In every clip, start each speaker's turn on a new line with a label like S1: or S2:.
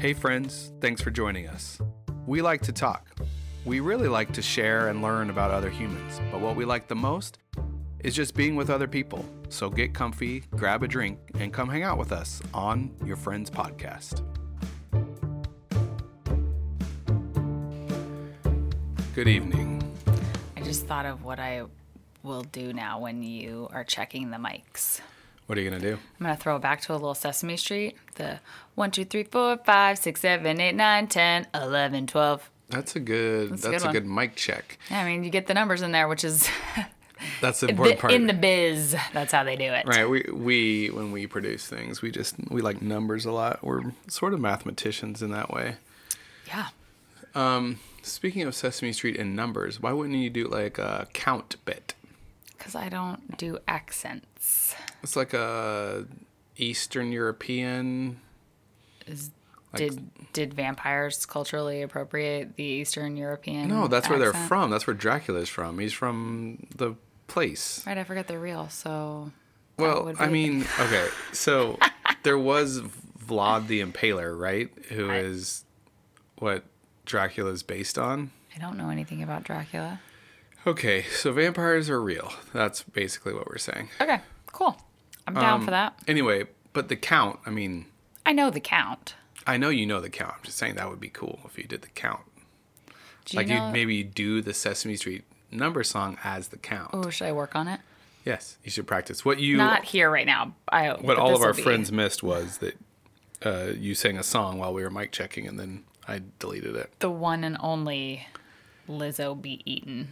S1: Hey, friends, thanks for joining us. We like to talk. We really like to share and learn about other humans, but what we like the most is just being with other people. So get comfy, grab a drink, and come hang out with us on Your Friends Podcast. Good evening.
S2: I just thought of what I will do now when you are checking the mics.
S1: What are you to do?
S2: I'm gonna throw it back to a little Sesame Street. The one, two, three, four, five, six, seven, eight, nine, ten, eleven, twelve.
S1: That's a good that's,
S2: a
S1: a,
S2: good
S1: good, mic check.
S2: Yeah, I mean, you get the numbers in there, which is
S1: That's the important
S2: the,
S1: part.
S2: in the biz. That's how they do it.
S1: Right. We we when we produce things, we just we like numbers a lot. We're sort of mathematicians in that way.
S2: Yeah.
S1: Um, Speaking of Sesame Street and numbers, why wouldn't you do like a count bit?
S2: Because I don't do accents.
S1: It's like a Eastern European.
S2: Is
S1: Like-
S2: did did vampires culturally appropriate the Eastern European?
S1: No, that's where they're from. That's where Dracula's from. He's from the place.
S2: Right, I forget they're real. So
S1: Well,
S2: would
S1: I mean, okay. So there was Vlad the Impaler, right? Who
S2: I-
S1: is what Dracula's based on.
S2: I don't know anything about Dracula.
S1: Okay, so vampires are real. That's basically what we're saying.
S2: Okay, cool. I'm down
S1: Um,
S2: for that.
S1: Anyway, but the count, I mean,
S2: I know the count.
S1: I know you know the count. I'm just saying that would be cool if you did the count.
S2: Do you
S1: like
S2: know?
S1: you'd maybe do the Sesame Street number song as the count.
S2: Oh, should I work on it?
S1: Yes, you should practice. What you
S2: Not here right now. I,
S1: what
S2: but
S1: all of
S2: this'll
S1: our
S2: be-
S1: friends missed was that uh, you sang a song while we were mic checking and then I deleted it.
S2: The one and only Lizzo be eaten.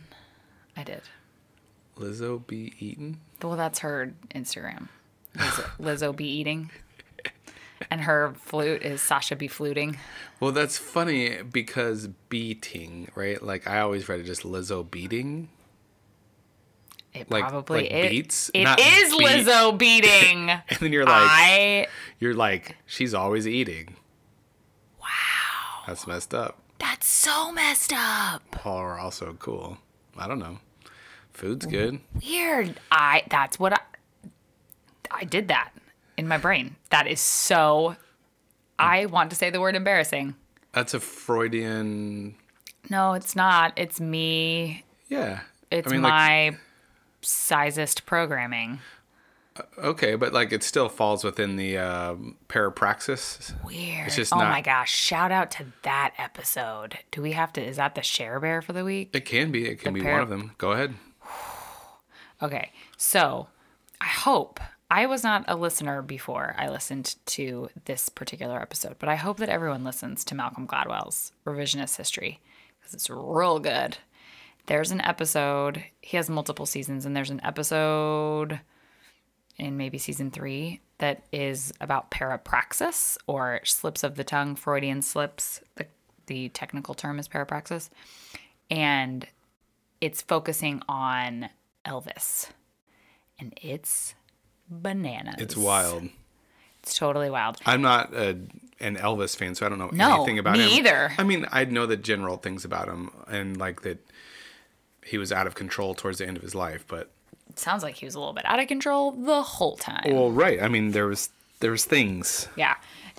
S2: I did.
S1: Lizzo be eaten?
S2: Well, that's her Instagram. Lizzo, Lizzo be eating. And her flute is Sasha be fluting.
S1: Well, that's funny because beating, right? Like I always read it just Lizzo beating.
S2: It
S1: Like-
S2: probably
S1: like
S2: is.
S1: beats?
S2: It is
S1: beat.
S2: Lizzo beating.
S1: And then you're like
S2: I
S1: you're like, she's always eating. Wow. That's messed up.
S2: that's so messed up.
S1: Paul Or also cool. I don't know. Food's good.
S2: Weird. I that's what I I did that in my brain. That is so I want to say the word embarrassing.
S1: That's a Freudian.
S2: No, it's not. It's me.
S1: Yeah.
S2: It's
S1: I mean, like,
S2: my sizest programming.
S1: okay, but like it still falls within the um, parapraxis.
S2: Weird.
S1: It's just
S2: oh
S1: not-
S2: my gosh. Shout out to that episode. Do we have to is that the share bear for the week?
S1: It can be. It can
S2: The
S1: be
S2: par-
S1: one of them. Go ahead.
S2: Okay. So I hope I was not a listener before I listened to this particular episode, but I hope that everyone listens to Malcolm Gladwell's revisionist history because it's real good. There's an episode, he has multiple seasons, and there's an episode in maybe season three that is about parapraxis or slips of the tongue, Freudian slips. The, the technical term is parapraxis. And it's focusing on Elvis. And it's bananas.
S1: It's wild.
S2: It's totally wild.
S1: I'm not a, an Elvis fan, so I don't know
S2: No,
S1: anything about
S2: me
S1: him.
S2: either.
S1: I mean, I know the general things about him and like that he was out of control towards the end of his life, but
S2: It sounds like he was a little bit out of control the whole time.
S1: well, right. I mean, there was there was things.
S2: Yeah.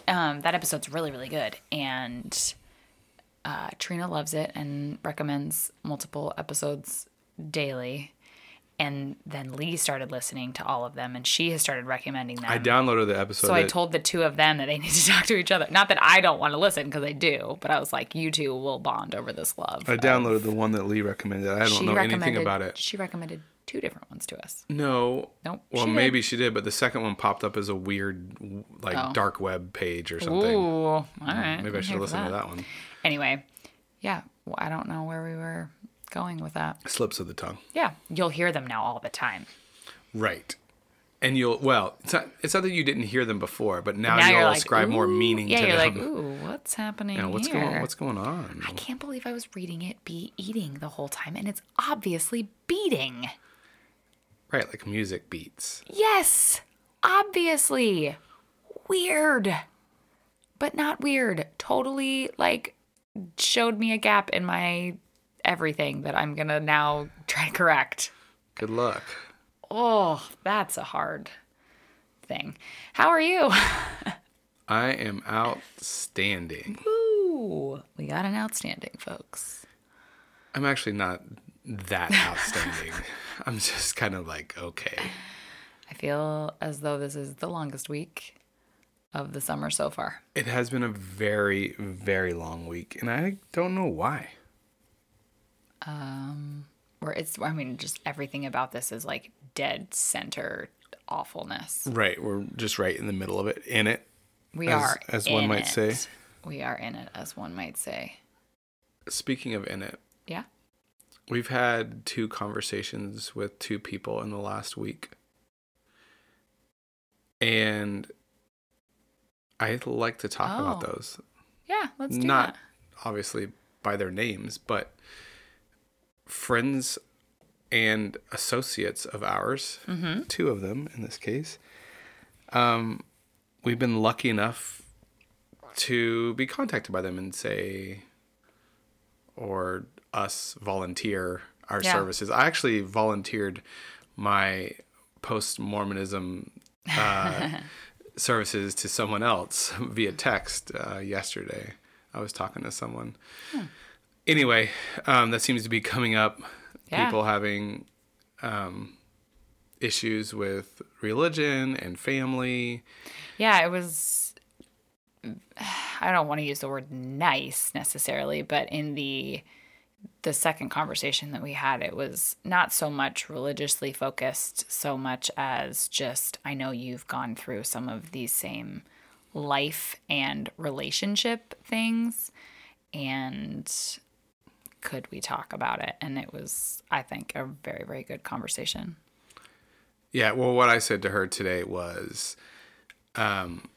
S2: Um, that episode's really, really good. And uh, Trina loves it and recommends multiple episodes daily. And then Lee started listening to all of them and she has started recommending them.
S1: I downloaded the episode.
S2: so I told the two of them that they need to talk to each other. Not that I don't want to listen because I do, but I was like, you two will bond over this love.
S1: I downloaded the one that Lee recommended. I don't know anything about it.
S2: She recommended two different ones to us.
S1: No.
S2: Nope,
S1: Well,
S2: she
S1: maybe she did, but the second one popped up as a weird, like
S2: Oh.
S1: dark web page or something.
S2: Ooh, all right.
S1: Maybe I should listen to that one.
S2: Anyway, yeah, well, I don't know where we were going with that.
S1: Slips of the tongue.
S2: Yeah, you'll hear them now all the time.
S1: Right. And you'll well, it's not it's not that you didn't hear them before, but now,
S2: now
S1: you'll
S2: like,
S1: ascribe more meaning
S2: yeah,
S1: to
S2: you're
S1: them.
S2: like, ooh, what's happening
S1: know, what's
S2: here?
S1: going what's going on?
S2: I can't believe I was reading it be eating the whole time, and it's obviously beating.
S1: Right, like music beats.
S2: Yes, obviously. Weird, but not weird. Totally like showed me a gap in my everything that I'm gonna now try to correct.
S1: Good luck.
S2: Oh, that's a hard thing. How are you?
S1: I am outstanding.
S2: Ooh, we got an outstanding, folks.
S1: I'm actually not that outstanding. I'm just kind of like, okay.
S2: I feel as though this is the longest week of the summer so far.
S1: It has been a very, very long week, and I don't know why.
S2: Um, where it's, I mean, just everything about this is like dead center awfulness.
S1: Right. We're just right in the middle of it, in it.
S2: We
S1: As-
S2: are,
S1: as one might
S2: it.
S1: say.
S2: We are in it, as one might say.
S1: Speaking of in it,
S2: Yeah.
S1: we've had two conversations with two people in the last week. And I'd like to talk about
S2: Oh.
S1: those.
S2: Yeah, let's do
S1: Not
S2: that.
S1: obviously by their names, but friends and associates of ours,
S2: Mm-hmm.
S1: two of them in this case. Um, we've been lucky enough to be contacted by them and say, or us volunteer our
S2: Yeah.
S1: services. I actually volunteered my post Mormonism uh, services to someone else via text uh, yesterday. I was talking to someone. Anyway, um, that seems to be coming up.
S2: Yeah.
S1: People having um, issues with religion and family.
S2: Yeah, it was. I don't want to use the word nice necessarily, but in the the second conversation that we had, it was not so much religiously focused, so much as just I know you've gone through some of these same life and relationship things, and could we talk about it? And it was, I think, a very very good conversation.
S1: Yeah, well, what I said to her today was, um,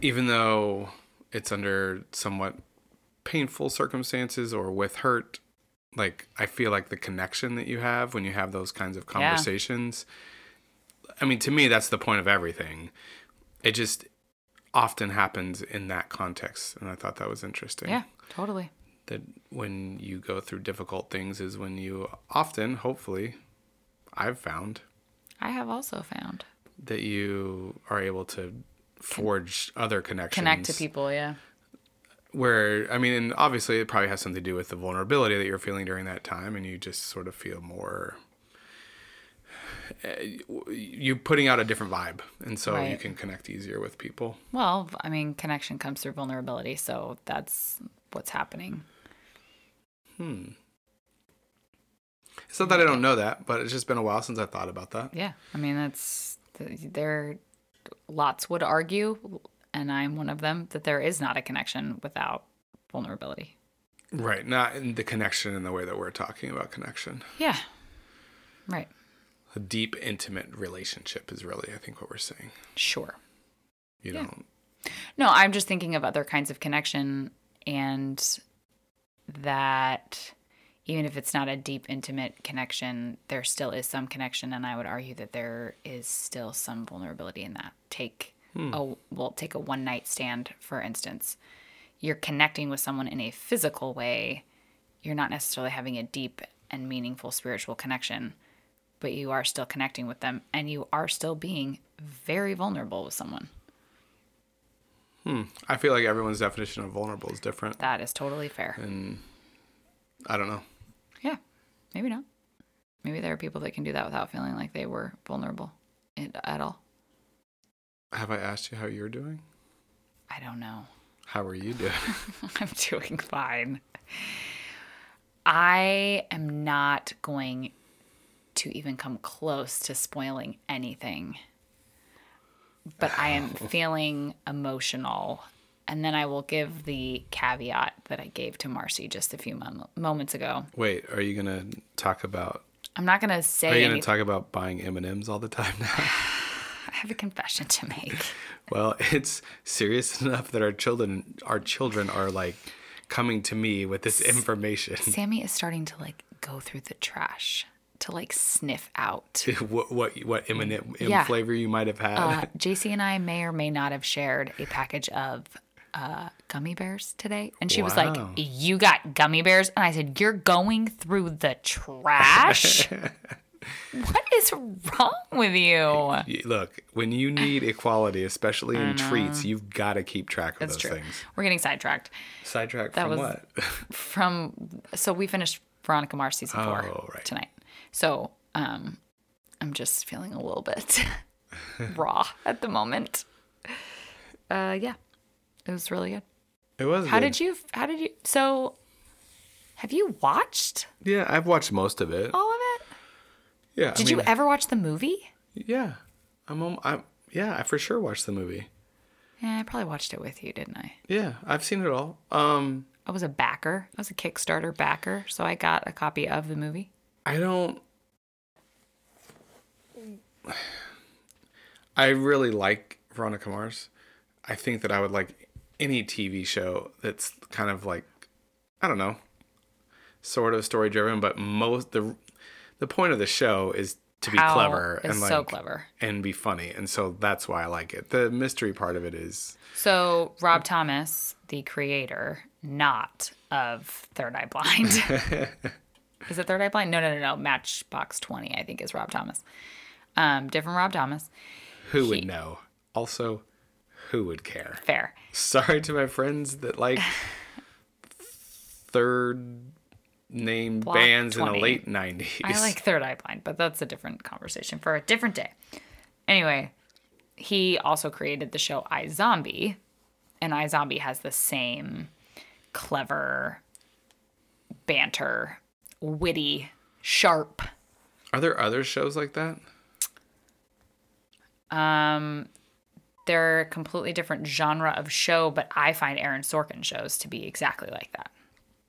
S1: even though it's under somewhat painful circumstances or with hurt, like I feel like the connection that you have when you have those kinds of conversations. I mean, to me, that's the point of everything. It just often happens in that context, and I thought that was interesting.
S2: Yeah, totally.
S1: That when you go through difficult things is when you often, hopefully, I've found
S2: I have also found
S1: that you are able to forge other connections.
S2: connect to people. Yeah.
S1: Where, I mean, and obviously it probably has something to do with the vulnerability that you're feeling during that time, and you just sort of feel more. uh, You putting out a different vibe, and so you can connect easier with people.
S2: Well, I mean, connection comes through vulnerability, so that's what's happening. Hmm.
S1: It's not that I don't know that, but it's just been a while since I thought about that.
S2: Yeah, I mean, that's there. Lots would argue, and I'm one of them, that there is not a connection without vulnerability.
S1: Right, not in the connection in the way that we're talking about connection.
S2: Yeah, right.
S1: A deep, intimate relationship is really, I think, what we're saying.
S2: Sure.
S1: You
S2: Yeah.
S1: don't.
S2: No, I'm just thinking of other kinds of connection, and that even if it's not a deep, intimate connection, there still is some connection, and I would argue that there is still some vulnerability in that. Take hmm. a well, take a one night stand for instance. You're connecting with someone in a physical way. You're not necessarily having a deep and meaningful spiritual connection, but you are still connecting with them, and you are still being very vulnerable with someone. Hmm.
S1: I feel like everyone's definition of vulnerable is different,
S2: That is totally fair.
S1: and I don't know.
S2: Yeah, maybe not. Maybe there are people that can do that without feeling like they were vulnerable at at all.
S1: Have I asked you how you're doing?
S2: I don't know.
S1: How are you doing?
S2: I'm doing fine. I am not going to even come close to spoiling anything. But I am feeling emotional. And then I will give the caveat that I gave to Marcy just a few mom- moments ago.
S1: Wait, are you gonna talk about?
S2: I'm not going to say
S1: Are you gonna
S2: anything.
S1: talk about buying M and M's all the time now?
S2: I have a confession to make.
S1: well, it's serious enough that our children, our children, are like coming to me with this information.
S2: Sammy is starting to like go through the trash to like sniff out.
S1: what what what M
S2: Yeah.
S1: flavor you might have had?
S2: Uh, JC and I may or may not have shared a package of uh, gummy bears today. And she was like, You got gummy bears? And I said, You're going through the trash? What is wrong with you?
S1: Look, when you need equality, especially in treats, you've got to keep track of
S2: That's
S1: those
S2: true.
S1: things.
S2: We're getting sidetracked
S1: Sidetracked
S2: That
S1: from what?
S2: from. So we finished Veronica Mars season four
S1: Oh, right.
S2: tonight. So um, I'm just feeling a little bit raw at the moment. Uh, yeah, it was really good.
S1: it was.
S2: How
S1: good.
S2: did you? How did you? So, have you watched
S1: Yeah, I've watched most of it.
S2: all of it?
S1: Yeah.
S2: Did
S1: I
S2: you ever watch the movie?
S1: Yeah, I'm. I'm. Yeah, I for sure watched the movie.
S2: Yeah, I probably watched it with you, didn't I?
S1: Yeah, I've seen it all. Um,
S2: I was a backer. I was a Kickstarter backer, so I got a copy of the movie.
S1: I don't. I really like Veronica Mars. I think that I would like any TV show that's kind of like, I don't know, sort of story driven, but most the the point of the show is to be clever and like
S2: so clever.
S1: and be funny, and so that's why I like it. The mystery part of it is
S2: So Rob Thomas, the creator, not of Third Eye Blind. is it Third Eye Blind? No, no, no, no. Matchbox Twenty, I think, is Rob Thomas. Um, different Rob Thomas.
S1: who would know. Also, who would care?
S2: Fair.
S1: Sorry to my friends that like third name
S2: Block
S1: bands in the late 90s.
S2: I like Third Eye Blind, but that's a different conversation for a different day. Anyway, he also created the show iZombie, and iZombie has the same clever banter, witty, sharp.
S1: Are there other shows like that?
S2: Um, they're a completely different genre of show, but I find Aaron Sorkin shows to be exactly like that.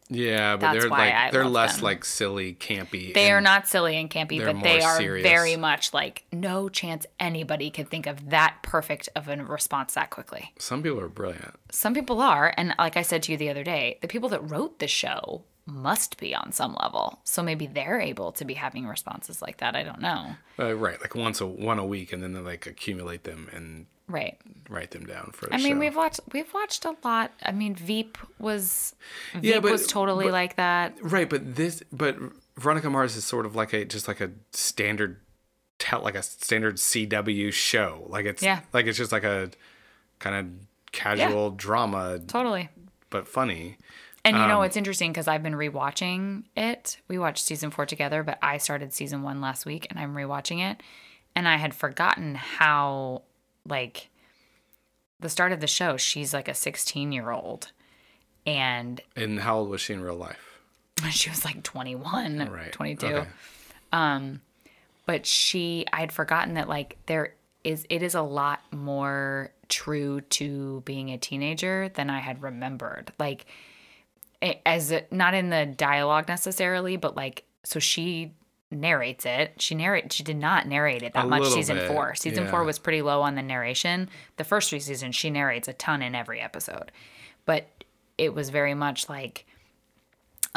S1: Yeah, but
S2: That's
S1: they're like
S2: I
S1: they're less
S2: them.
S1: like silly, campy.
S2: They are not silly and campy, but they are
S1: serious.
S2: very much like no chance anybody could think of that perfect of a response that quickly.
S1: Some people are brilliant.
S2: Some people are, and like I said to you the other day, the people that wrote the show must be on some level. So maybe they're able to be having responses like that. I don't know.
S1: Uh, right, like once a one a week, and then they like accumulate them and
S2: Right.
S1: write them down for.
S2: I mean,
S1: show.
S2: we've watched we've watched a lot. I mean, Veep was Veep
S1: Yeah, but-
S2: was totally
S1: but-
S2: like that.
S1: right, but this, but Veronica Mars is sort of like a just like a standard, tell like a standard CW show. Like it's
S2: Yeah.
S1: like it's just like a kind of casual drama,
S2: Totally.
S1: but funny.
S2: And you
S1: Um,
S2: know, it's interesting because I've been rewatching it. We watched season four together, but I started season one last week and I'm rewatching it. And I had forgotten how, like, the start of the show, she's like a 16 year old. And
S1: And how old was she in real life?
S2: she was like 21,
S1: Right.
S2: 22.
S1: okay.
S2: but she i had forgotten that like there is it is a lot more true to being a teenager than i had remembered like as a, not in the dialogue necessarily but like so she narrates it she narrate she did not narrate it that
S1: A
S2: much season
S1: bit,
S2: four season
S1: yeah.
S2: four was pretty low on the narration the first three seasons she narrates a ton in every episode but it was very much like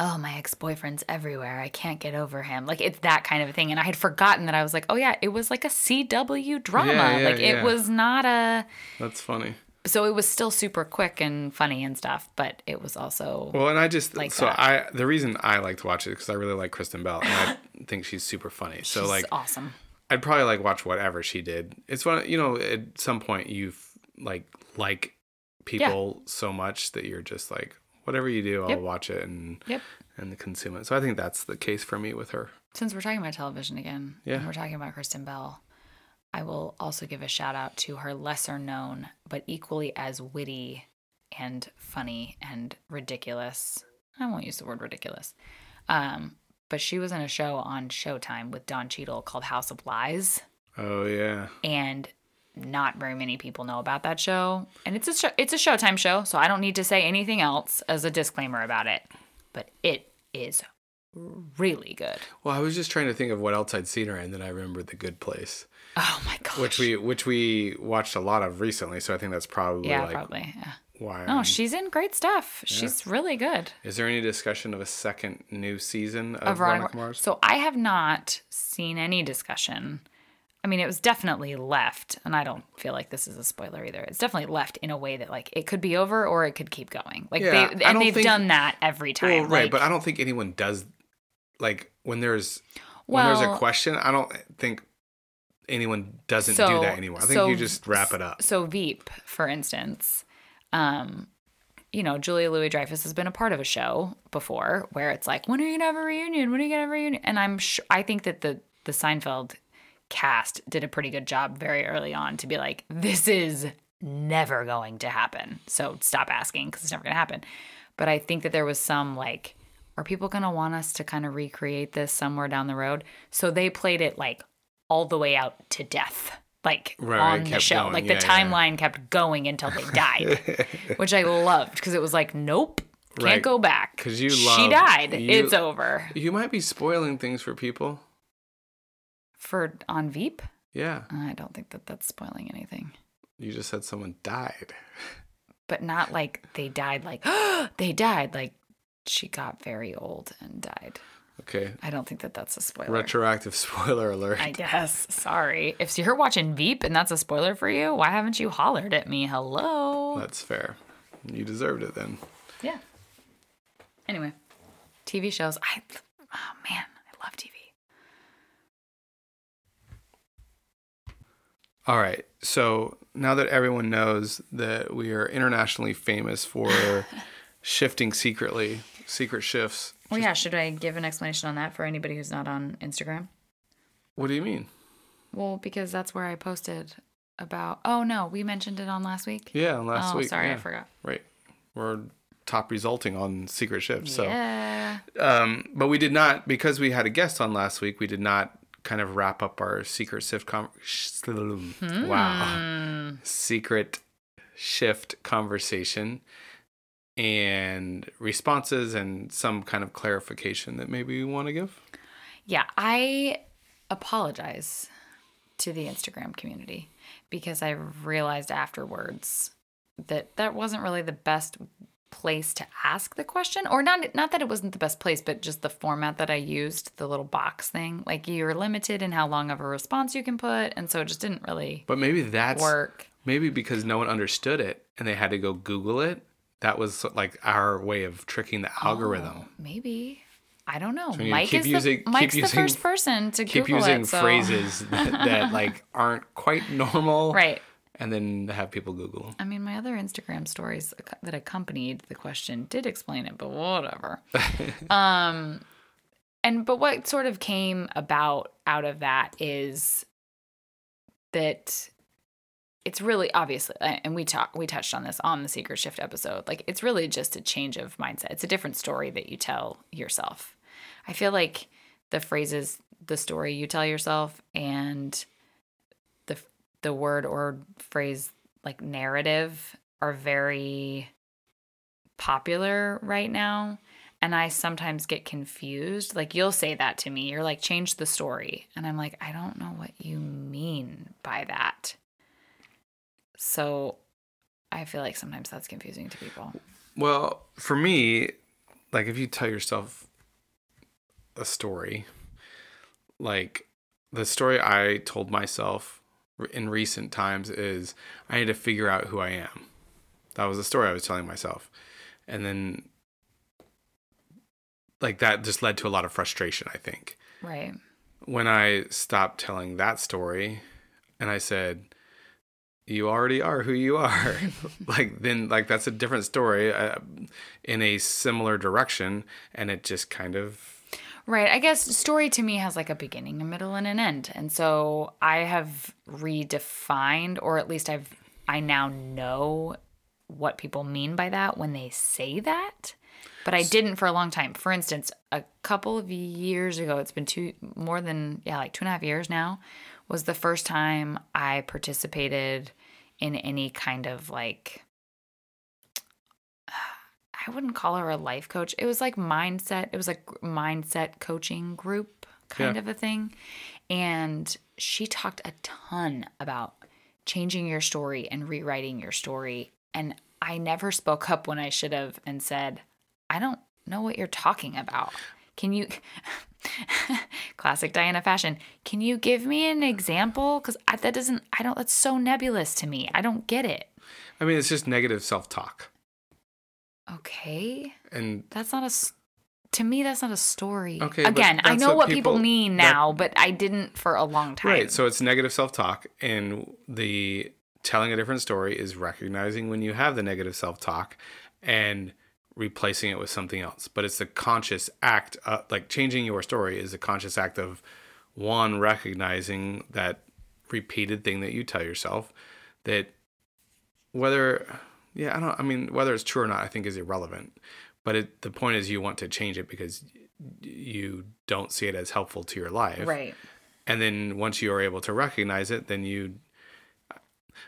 S2: oh, my ex boyfriend's everywhere. I can't get over him. Like it's that kind of thing. And I had forgotten that I was like, oh yeah, it was like a CW drama.
S1: Yeah, yeah,
S2: like it was not a.
S1: That's funny.
S2: So it was still super quick and funny and stuff, but it was also.
S1: Well, and I just
S2: Like
S1: so
S2: that.
S1: I the reason I like to watch it because I really like Kristen Bell and I think she's super funny. So
S2: she's
S1: like
S2: awesome.
S1: I'd probably like watch whatever she did. It's fun, you know. At some point, you like like people so much that you're just like whatever you do, I'll
S2: Yep.
S1: watch it and
S2: Yep.
S1: and consume it. So I think that's the case for me with her.
S2: Since we're talking about television again,
S1: Yeah.
S2: we're talking about Kristen Bell, I will also give a shout out to her lesser known, but equally as witty and funny and ridiculous. I won't use the word ridiculous. Um, but she was in a show on Showtime with Don Cheadle called House of Lies,
S1: Oh yeah,
S2: and not very many people know about that show. And it's a show, it's a Showtime show, so I don't need to say anything else as a disclaimer about it. But it is really good.
S1: Well, I was just trying to think of what else I'd seen her in, then I remembered The Good Place,
S2: Oh my gosh.
S1: which we which we watched a lot of recently. So I think that's probably
S2: yeah,
S1: like
S2: probably. Yeah.
S1: why.
S2: No,
S1: I'm-
S2: she's in great stuff. She's really good.
S1: Is there any discussion of a second new season of,
S2: Of
S1: Veronica, Mars?
S2: So I have not seen any discussion. I mean, it was definitely left, and I don't feel like this is a spoiler either. It's definitely left in a way that like it could be over or it could keep going. Like
S1: Yeah,
S2: they and they've
S1: think-
S2: done that every time.
S1: Well, right,
S2: like-
S1: but I don't think anyone does like when there's when there's a question, I don't think anyone doesn't do that anymore. I think
S2: so-
S1: you just wrap it up.
S2: So Veep, for instance, um, you know, Julia Louis Dreyfus has been a part of a show before where it's like, when are you gonna have a reunion? When are you gonna have a reunion? And I'm sure I think that the the Seinfeld cast did a pretty good job very early on to be like, this is never going to happen. So stop asking because it's never gonna happen. But I think that there was some like, are people gonna want us to kind of recreate this somewhere down the road? So they played it like all the way out to death. Like
S1: Right,
S2: on the show.
S1: going.
S2: Like
S1: Yeah,
S2: the
S1: yeah.
S2: timeline kept going until they died, which I loved because it was like, nope, can't
S1: Right.
S2: go back.
S1: 'Cause you
S2: she
S1: love-
S2: died.
S1: you-
S2: it's over
S1: You might be spoiling things for people.
S2: for on Veep.
S1: Yeah.
S2: Uh, I don't think that that's spoiling anything,
S1: You just said someone died.
S2: but not like they died. Like they died. Like she got very old and died.
S1: Okay.
S2: I don't think that that's a spoiler.
S1: Retroactive spoiler alert.
S2: I guess. Sorry. If you're watching Veep and that's a spoiler for you, why haven't you hollered at me? Hello.
S1: That's fair. You deserved it then.
S2: Yeah. Anyway, TV shows. I oh man, I love TV.
S1: All right. So now that everyone knows that we are internationally famous for shifting secretly, secret shifts.
S2: Well, yeah. Should I give an explanation on that for anybody who's not on Instagram?
S1: What do you mean?
S2: Well, because that's where I posted about. Oh no, we mentioned it on last week.
S1: Yeah, last
S2: oh,
S1: week.
S2: sorry, I forgot.
S1: Right. We're top resulting on secret shifts. So,
S2: yeah.
S1: um, but we did not because we had a guest on last week. We did not kind of wrap up our secret shift. Com- sh- Wow, secret shift conversation and responses and some kind of clarification that maybe you want to give.
S2: Yeah, I apologize to the Instagram community because I realized afterwards that that wasn't really the best place to ask the question or not not that it wasn't the best place but just the format that I used the little box thing like you're limited in how long of a response you can put and so it just didn't really
S1: But maybe that's
S2: work
S1: maybe because no one understood it and they had to go Google it. That was like our way of tricking the algorithm.
S2: maybe I don't know
S1: you
S2: Mike
S1: keep
S2: is
S1: using-
S2: the
S1: keep
S2: Mike's
S1: using-
S2: the first person to
S1: Keep
S2: Google
S1: using
S2: it, so-
S1: phrases that, that like aren't quite normal,
S2: right
S1: And then have people Google.
S2: I mean, my other Instagram stories that accompanied the question did explain it, but whatever. um, and but what sort of came about out of that is that it's really obviously, and we talk we touched on this on the Secret Shift episode. Like, it's really just a change of mindset. It's a different story that you tell yourself. I feel like the phrases, the story you tell yourself, and the the word or phrase like narrative are very popular right now and i sometimes get confused like you'll say that to me you're like change the story and i'm like i don't know what you mean by that so i feel like sometimes that's confusing to people
S1: Well, for me, like if you tell yourself a story, like the story I told myself in recent times is I need to figure out who I am. That was the story I was telling myself. And then like that just led to a lot of frustration, I think.
S2: right
S1: When I stopped telling that story and I said, you already are who you are like then like that's a different story uh, in a similar direction and it just kind of
S2: Right. I guess story to me has like a beginning, a middle, and an end. And so I have redefined, or at least I've, I now know what people mean by that when they say that. But I didn't for a long time. For instance, a couple of years ago, it's been two, more than, yeah, like two and a half years now, was the first time I participated in any kind of like, I wouldn't call her a life coach. It was like mindset. It was like mindset coaching group kind
S1: Yeah.
S2: of a thing. And she talked a ton about changing your story and rewriting your story. And I never spoke up when I should have and said, I don't know what you're talking about. Can you, classic Diana fashion, can you give me an example? Because that doesn't, I don't, that's so nebulous to me. I don't get it.
S1: i mean it's just negative self-talk
S2: Okay.
S1: and
S2: That's not a, to me that's not a story.
S1: Okay,
S2: Again, I know
S1: what
S2: what people,
S1: people-
S2: mean
S1: that-
S2: now, but I didn't for a long time.
S1: Right. So it's negative self talk, and the telling a different story is recognizing when you have the negative self talk and replacing it with something else. But it's the conscious act, uh, like changing your story is a conscious act of one, recognizing that repeated thing that you tell yourself that whether, yeah, I don't, I mean, whether it's true or not, I think is irrelevant. But it, the point is, you want to change it because you don't see it as helpful to your life
S2: right.
S1: and then once you are able to recognize it then you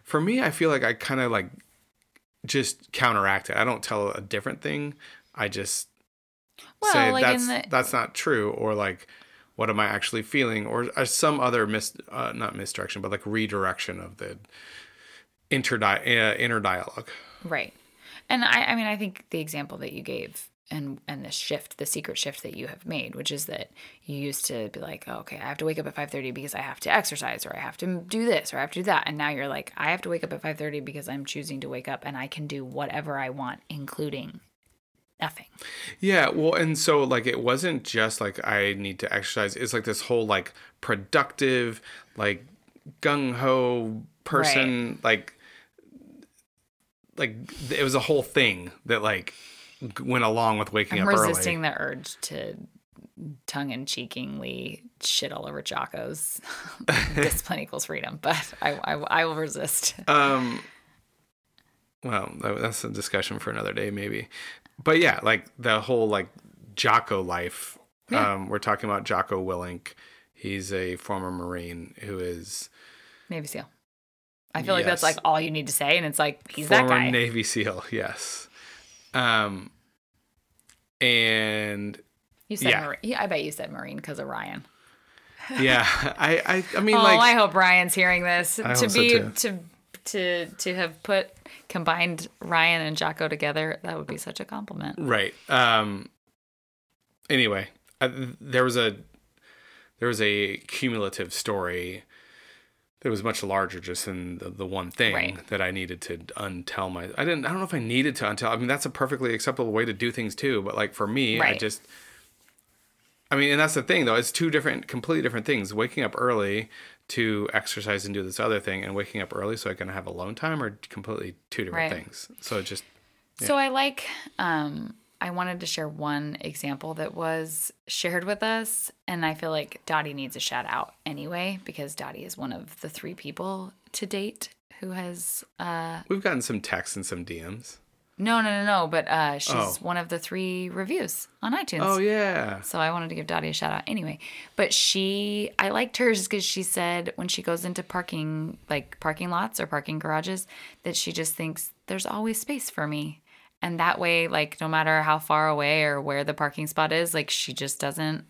S1: for me i feel like i kind of like just counteract it. I don't tell a different thing. I just
S2: Well,
S1: say
S2: like
S1: that's
S2: the
S1: that's not true or like what am i actually feeling or, or some other mis uh, not misdirection but like redirection of the inter uh, inner dialogue.
S2: Right. And I, I mean, I think the example that you gave and and this shift, the secret shift that you have made, which is that you used to be like, oh, okay, I have to wake up at 5:30 because I have to exercise or I have to do this or I have to do that. And now you're like, I have to wake up at 5:30 because I'm choosing to wake up and I can do whatever I want, including nothing.
S1: Yeah, well, and so like it wasn't just like I need to exercise. It's like this whole like productive, like gung ho person, like like it was a whole thing that like went along with waking up.
S2: I'm
S1: up
S2: resisting
S1: early.
S2: the urge to tongue in cheekingly shit all over Jocko's discipline equals freedom, but I, I, I will resist.
S1: Um, well, that- that's a discussion for another day, maybe. But yeah, like the whole like Jocko life.
S2: Yeah.
S1: Um, we're talking about Jocko Willink. He's a former Marine who is
S2: Navy SEAL. I feel like that's like all you need to say, and it's like he's
S1: former
S2: that guy.
S1: Navy SEAL. Yes. Um, and
S2: you said
S1: yeah.
S2: Marine. I bet you said Marine because of Ryan.
S1: yeah, I, I, I mean,
S2: oh,
S1: like,
S2: I hope Ryan's hearing this.
S1: I
S2: to
S1: hope so
S2: be
S1: too.
S2: to to to have put combined Ryan and Jocko together, that would be such a compliment.
S1: right. Um. Anyway, I, there was a there was a cumulative story that was much larger just in the, the one thing
S2: Right.
S1: that I needed to untell my. I didn't. I don't know if I needed to untell. I mean, that's a perfectly acceptable way to do things too. But like for me, I just. I mean, and that's the thing though. It's two different, completely different things. Waking up early to exercise and do this other thing, and waking up early so I can have alone time are completely two different
S2: Right.
S1: things. So it just
S2: So I like um I wanted to share one example that was shared with us and I feel like Dottie needs a shout out anyway because Dottie is one of the three people to date who has uh
S1: we've gotten some texts and some DMs.
S2: no no no no but uh she's
S1: Oh.
S2: one of the three reviews on iTunes.
S1: Oh yeah.
S2: So I wanted to give Dottie a shout out anyway. But she, I liked hers because she said when she goes into parking, like parking lots or parking garages, that she just thinks there's always space for me. And that way, like, no matter how far away or where the parking spot is, like, she just doesn't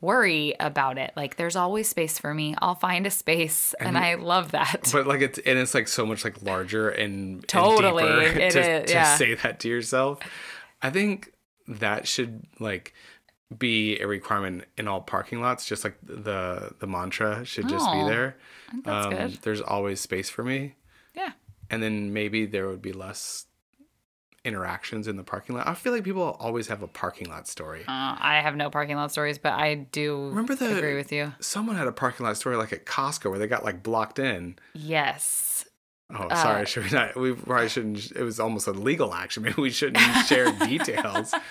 S2: worry about it. Like, there's always space for me. I'll find a space. And, I love that.
S1: But like it's and it's like so much like larger and and
S2: Totally,
S1: deeper
S2: it
S1: to,
S2: is,
S1: to say that to yourself. I think that should like be a requirement in all parking lots. Just like the the mantra should just
S2: Oh,
S1: be there.
S2: Um, good.
S1: There's always space for me,
S2: yeah.
S1: and then maybe there would be less interactions in the parking lot. I feel like people always have a parking lot story.
S2: Uh, I have no parking lot stories, but I do
S1: Remember the
S2: agree with you.
S1: Someone had a parking lot story like at Costco where they got like blocked in.
S2: Yes.
S1: Oh,
S2: Uh,
S1: sorry. Should we not? We probably shouldn't. It was almost a legal action. Maybe we shouldn't share details.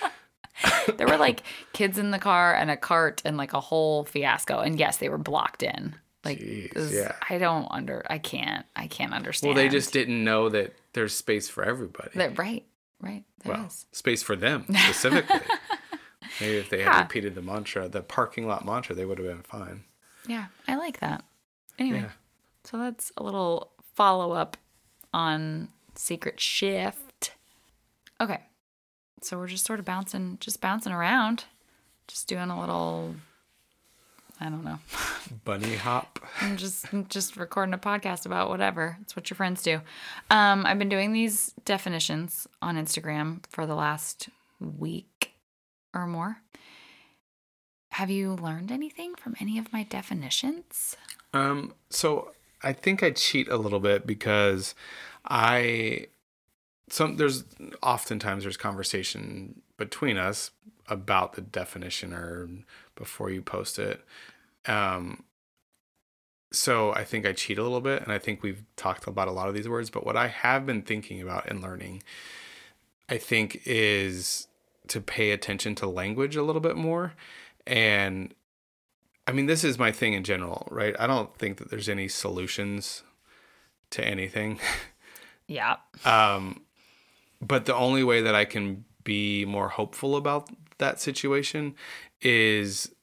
S2: There were like kids in the car and a cart and like a whole fiasco. And yes, they were blocked in. Like,
S1: Jeez,
S2: this-
S1: yeah.
S2: I don't under, I can't, I can't understand.
S1: Well, they just didn't know that there's space for everybody.
S2: That, right, right. There
S1: well,
S2: is.
S1: space for them specifically. Maybe if they had
S2: Yeah.
S1: repeated the mantra, the parking lot mantra, they would have been fine.
S2: Yeah, I like that. Anyway,
S1: Yeah.
S2: so that's a little follow up on Secret Shift. Okay, so we're just sort of bouncing, just bouncing around, just doing a little. I don't know.
S1: Bunny hop.
S2: I'm just just recording a podcast about whatever. It's what your friends do. Um, I've been doing these definitions on Instagram for the last week or more. Have you learned anything from any of my definitions?
S1: Um, so I think I cheat a little bit because I some there's oftentimes there's conversation between us about the definition or before you post it. Um, so I think I cheat a little bit, and I think we've talked about a lot of these words. But what I have been thinking about and learning, I think, is to pay attention to language a little bit more. And I mean, this is my thing in general, right? I don't think that there's any solutions to anything.
S2: Yeah.
S1: Um, but the only way that I can be more hopeful about that situation is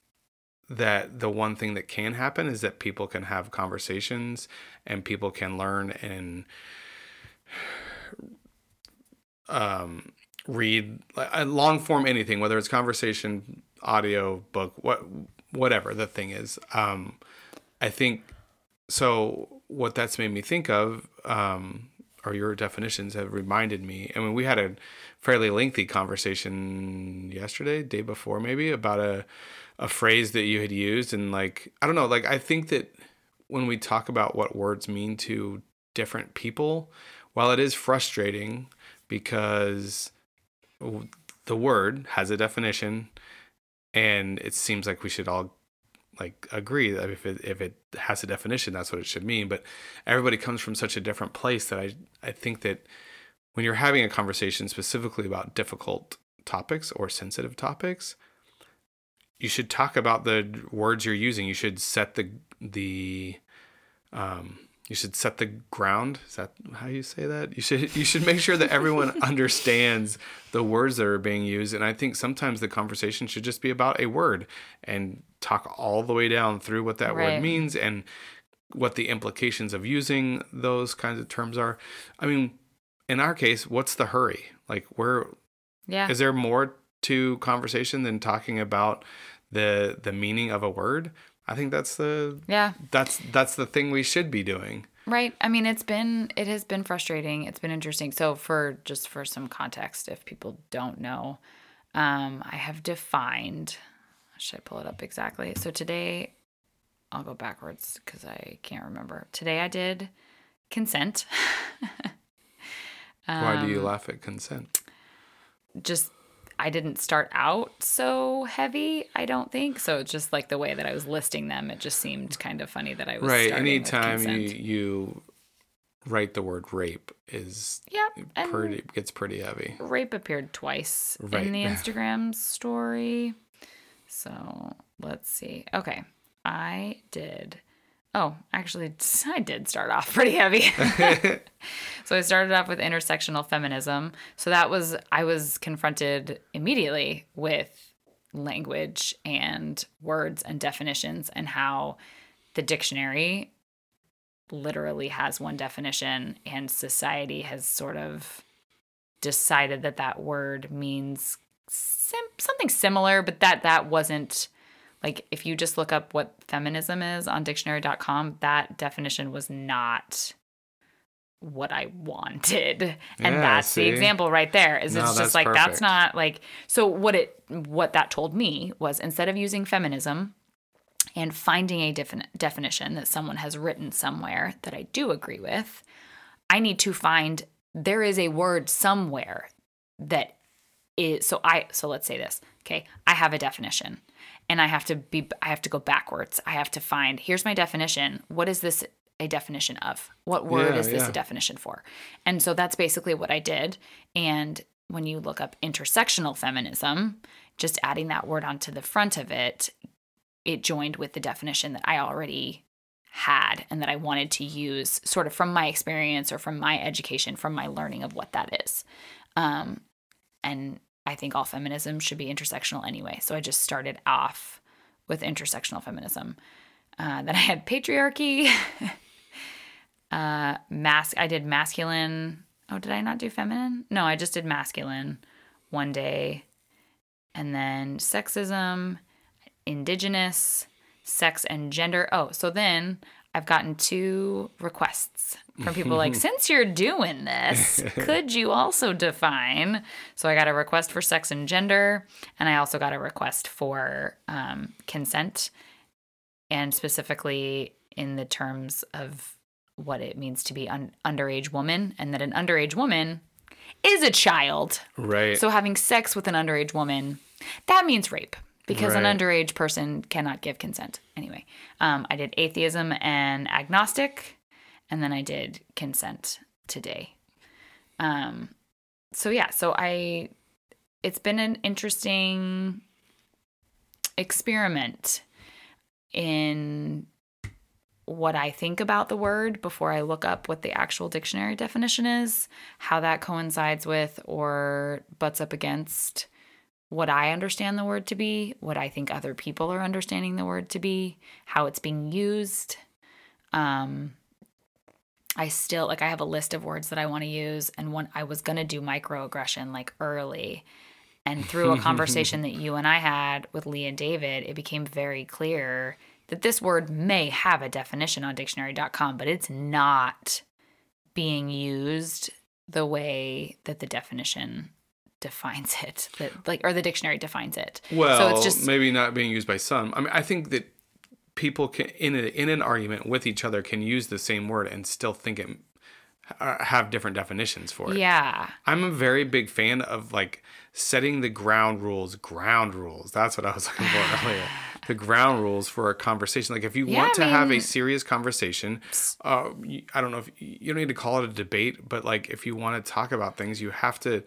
S1: that the one thing that can happen is that people can have conversations and people can learn and um, read a long form anything whether it's conversation audio book what whatever the thing is. Um, i think so what that's made me think of um, or your definitions have reminded me. I mean we had a fairly lengthy conversation yesterday day before maybe about a a phrase that you had used. And like i don't know like i think that when we talk about what words mean to different people while it is frustrating because the word has a definition and it seems like we should all like agree that if it if it has a definition that's what it should mean. But everybody comes from such a different place that i i think that when you're having a conversation specifically about difficult topics or sensitive topics you should talk about the words you're using. You should set the the um you should set the ground. Is that how you say that? You should you should make sure that everyone understands the words that are being used. And i think sometimes the conversation should just be about a word and talk all the way down through what that
S2: Right.
S1: word means and what the implications of using those kinds of terms are. I mean in our case what's the hurry like where
S2: Yeah.
S1: is there more to conversation than talking about the the meaning of a word i think that's the
S2: yeah.
S1: that's that's the thing we should be doing
S2: Right. I mean, it's been it has been frustrating. It's been interesting. So for just for some context, if people don't know, um, I have defined. Should I pull it up exactly? So today, I'll go backwards because I can't remember. Today I did consent.
S1: why do you
S2: Um,
S1: laugh at consent
S2: just I didn't start out so heavy, I don't think. So it's just like the way that I was listing them, it just seemed kind of funny that I was
S1: right anytime you you write the word rape is
S2: yeah,
S1: pretty gets pretty heavy
S2: rape appeared twice
S1: Right.
S2: in the Instagram story. So let's see. Okay. I did. Oh, actually, I did start off pretty heavy. so I started off with intersectional feminism. So that was, I was confronted immediately with language and words and definitions and how the dictionary literally has one definition and society has sort of decided that that word means sim- something similar but that that wasn't like if you just look up what feminism is on dictionary.com that definition was not what i wanted and
S1: Yeah,
S2: that's
S1: see?
S2: the example right there is
S1: No,
S2: it's just like
S1: perfect.
S2: that's not like so what it what that told me was instead of using feminism and finding a defin- definition that someone has written somewhere that I do agree with, I need to find there is a word somewhere that is so I so let's say this. Okay, I have a definition and I have to be I have to go backwards. I have to find here's my definition. What is this a definition of? What word
S1: Yeah,
S2: is this
S1: yeah.
S2: a definition for? And so that's basically what I did. And when you look up intersectional feminism, just adding that word onto the front of it it joined with the definition that I already had and that I wanted to use sort of from my experience or from my education, from my learning of what that is. Um, and I think all feminism should be intersectional anyway. So I just started off with intersectional feminism. Uh, then I had patriarchy, uh, mas- I did masculine. Oh, did I not do feminine? No, I just did masculine one day. And then sexism, indigenous, sex and gender. Oh, so then I've gotten two requests from people like, since you're doing this, could you also define? So I got a request for sex and gender, and I also got a request for um, consent, and specifically in the terms of what it means to be an underage woman, and that an underage woman is a child.
S1: Right.
S2: So having sex with an underage woman, that means rape because an underage person cannot give consent. Anyway, um, I did atheism and agnostic, and then I did consent today. Um, so yeah, so I, it's been an interesting experiment in what I think about the word before I look up what the actual dictionary definition is, how that coincides with or butts up against what I understand the word to be, what I think other people are understanding the word to be, how it's being used. Um I still like I have a list of words that I want to use and one I was going to do microaggression like early and through a conversation that you and I had with Lee and David, it became very clear that this word may have a definition on dictionary.com, but it's not being used the way that the definition defines it, that like or the dictionary defines it.
S1: well,
S2: so it's just
S1: maybe not being used by some. I mean, I think that people can in a, in an argument with each other can use the same word and still think it uh, have different definitions for it.
S2: yeah.
S1: I'm a very big fan of like setting the ground rules. Ground rules. That's what I was looking for earlier. The ground rules for a conversation. Like if you
S2: Yeah,
S1: want
S2: I
S1: to have a serious conversation, uh, I don't know if you don't need to call it a debate, but like if you want to talk about things, you have to